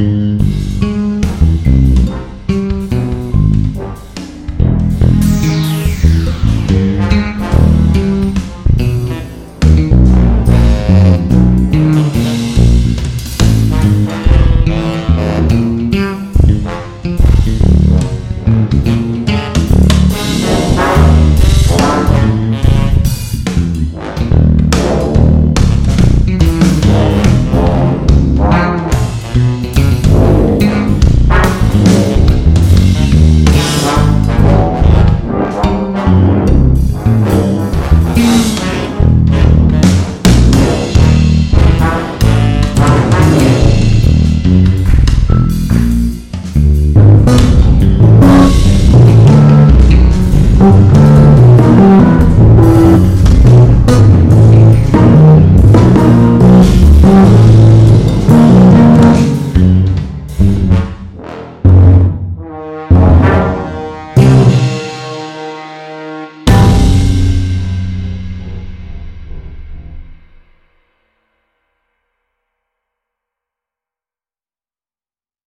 Mm-hmm.